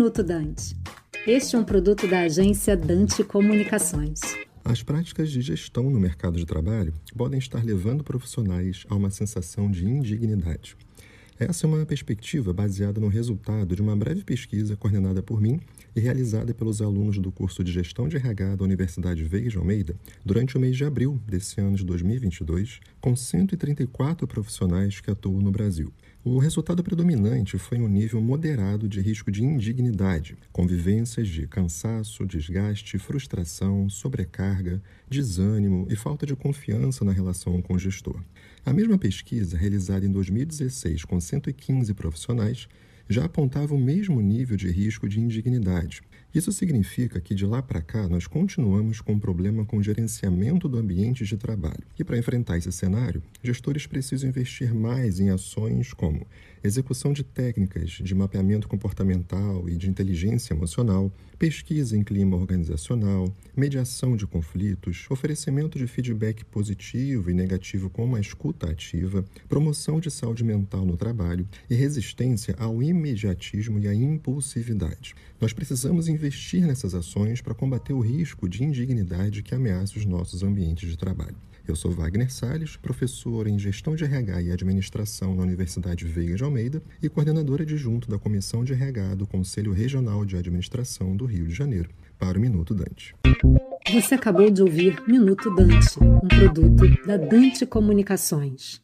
Minuto Dante. Este é um produto da agência Dante Comunicações. As práticas de gestão no mercado de trabalho podem estar levando profissionais a uma sensação de indignidade. Essa é uma perspectiva baseada no resultado de uma breve pesquisa coordenada por mim e realizada pelos alunos do curso de Gestão de RH da Universidade Veiga de Almeida durante o mês de abril desse ano de 2022, com 134 profissionais que atuam no Brasil. O resultado predominante foi um nível moderado de risco de indignidade, convivências de cansaço, desgaste, frustração, sobrecarga, desânimo e falta de confiança na relação com o gestor. A mesma pesquisa, realizada em 2016 com 115 profissionais, já apontava o mesmo nível de risco de indignidade. Isso significa que de lá para cá nós continuamos com um problema com o gerenciamento do ambiente de trabalho. E para enfrentar esse cenário, gestores precisam investir mais em ações como execução de técnicas de mapeamento comportamental e de inteligência emocional, pesquisa em clima organizacional, mediação de conflitos, oferecimento de feedback positivo e negativo com uma escuta ativa, promoção de saúde mental no trabalho e resistência ao imediatismo e à impulsividade. Nós precisamos investir nessas ações para combater o risco de indignidade que ameaça os nossos ambientes de trabalho. Eu sou Wagner Salles, professor em Gestão de RH e Administração na Universidade Veiga de Almeida e coordenadora adjunto da Comissão de RH do Conselho Regional de Administração do Rio de Janeiro, para o Minuto Dante. Você acabou de ouvir Minuto Dante, um produto da Dante Comunicações.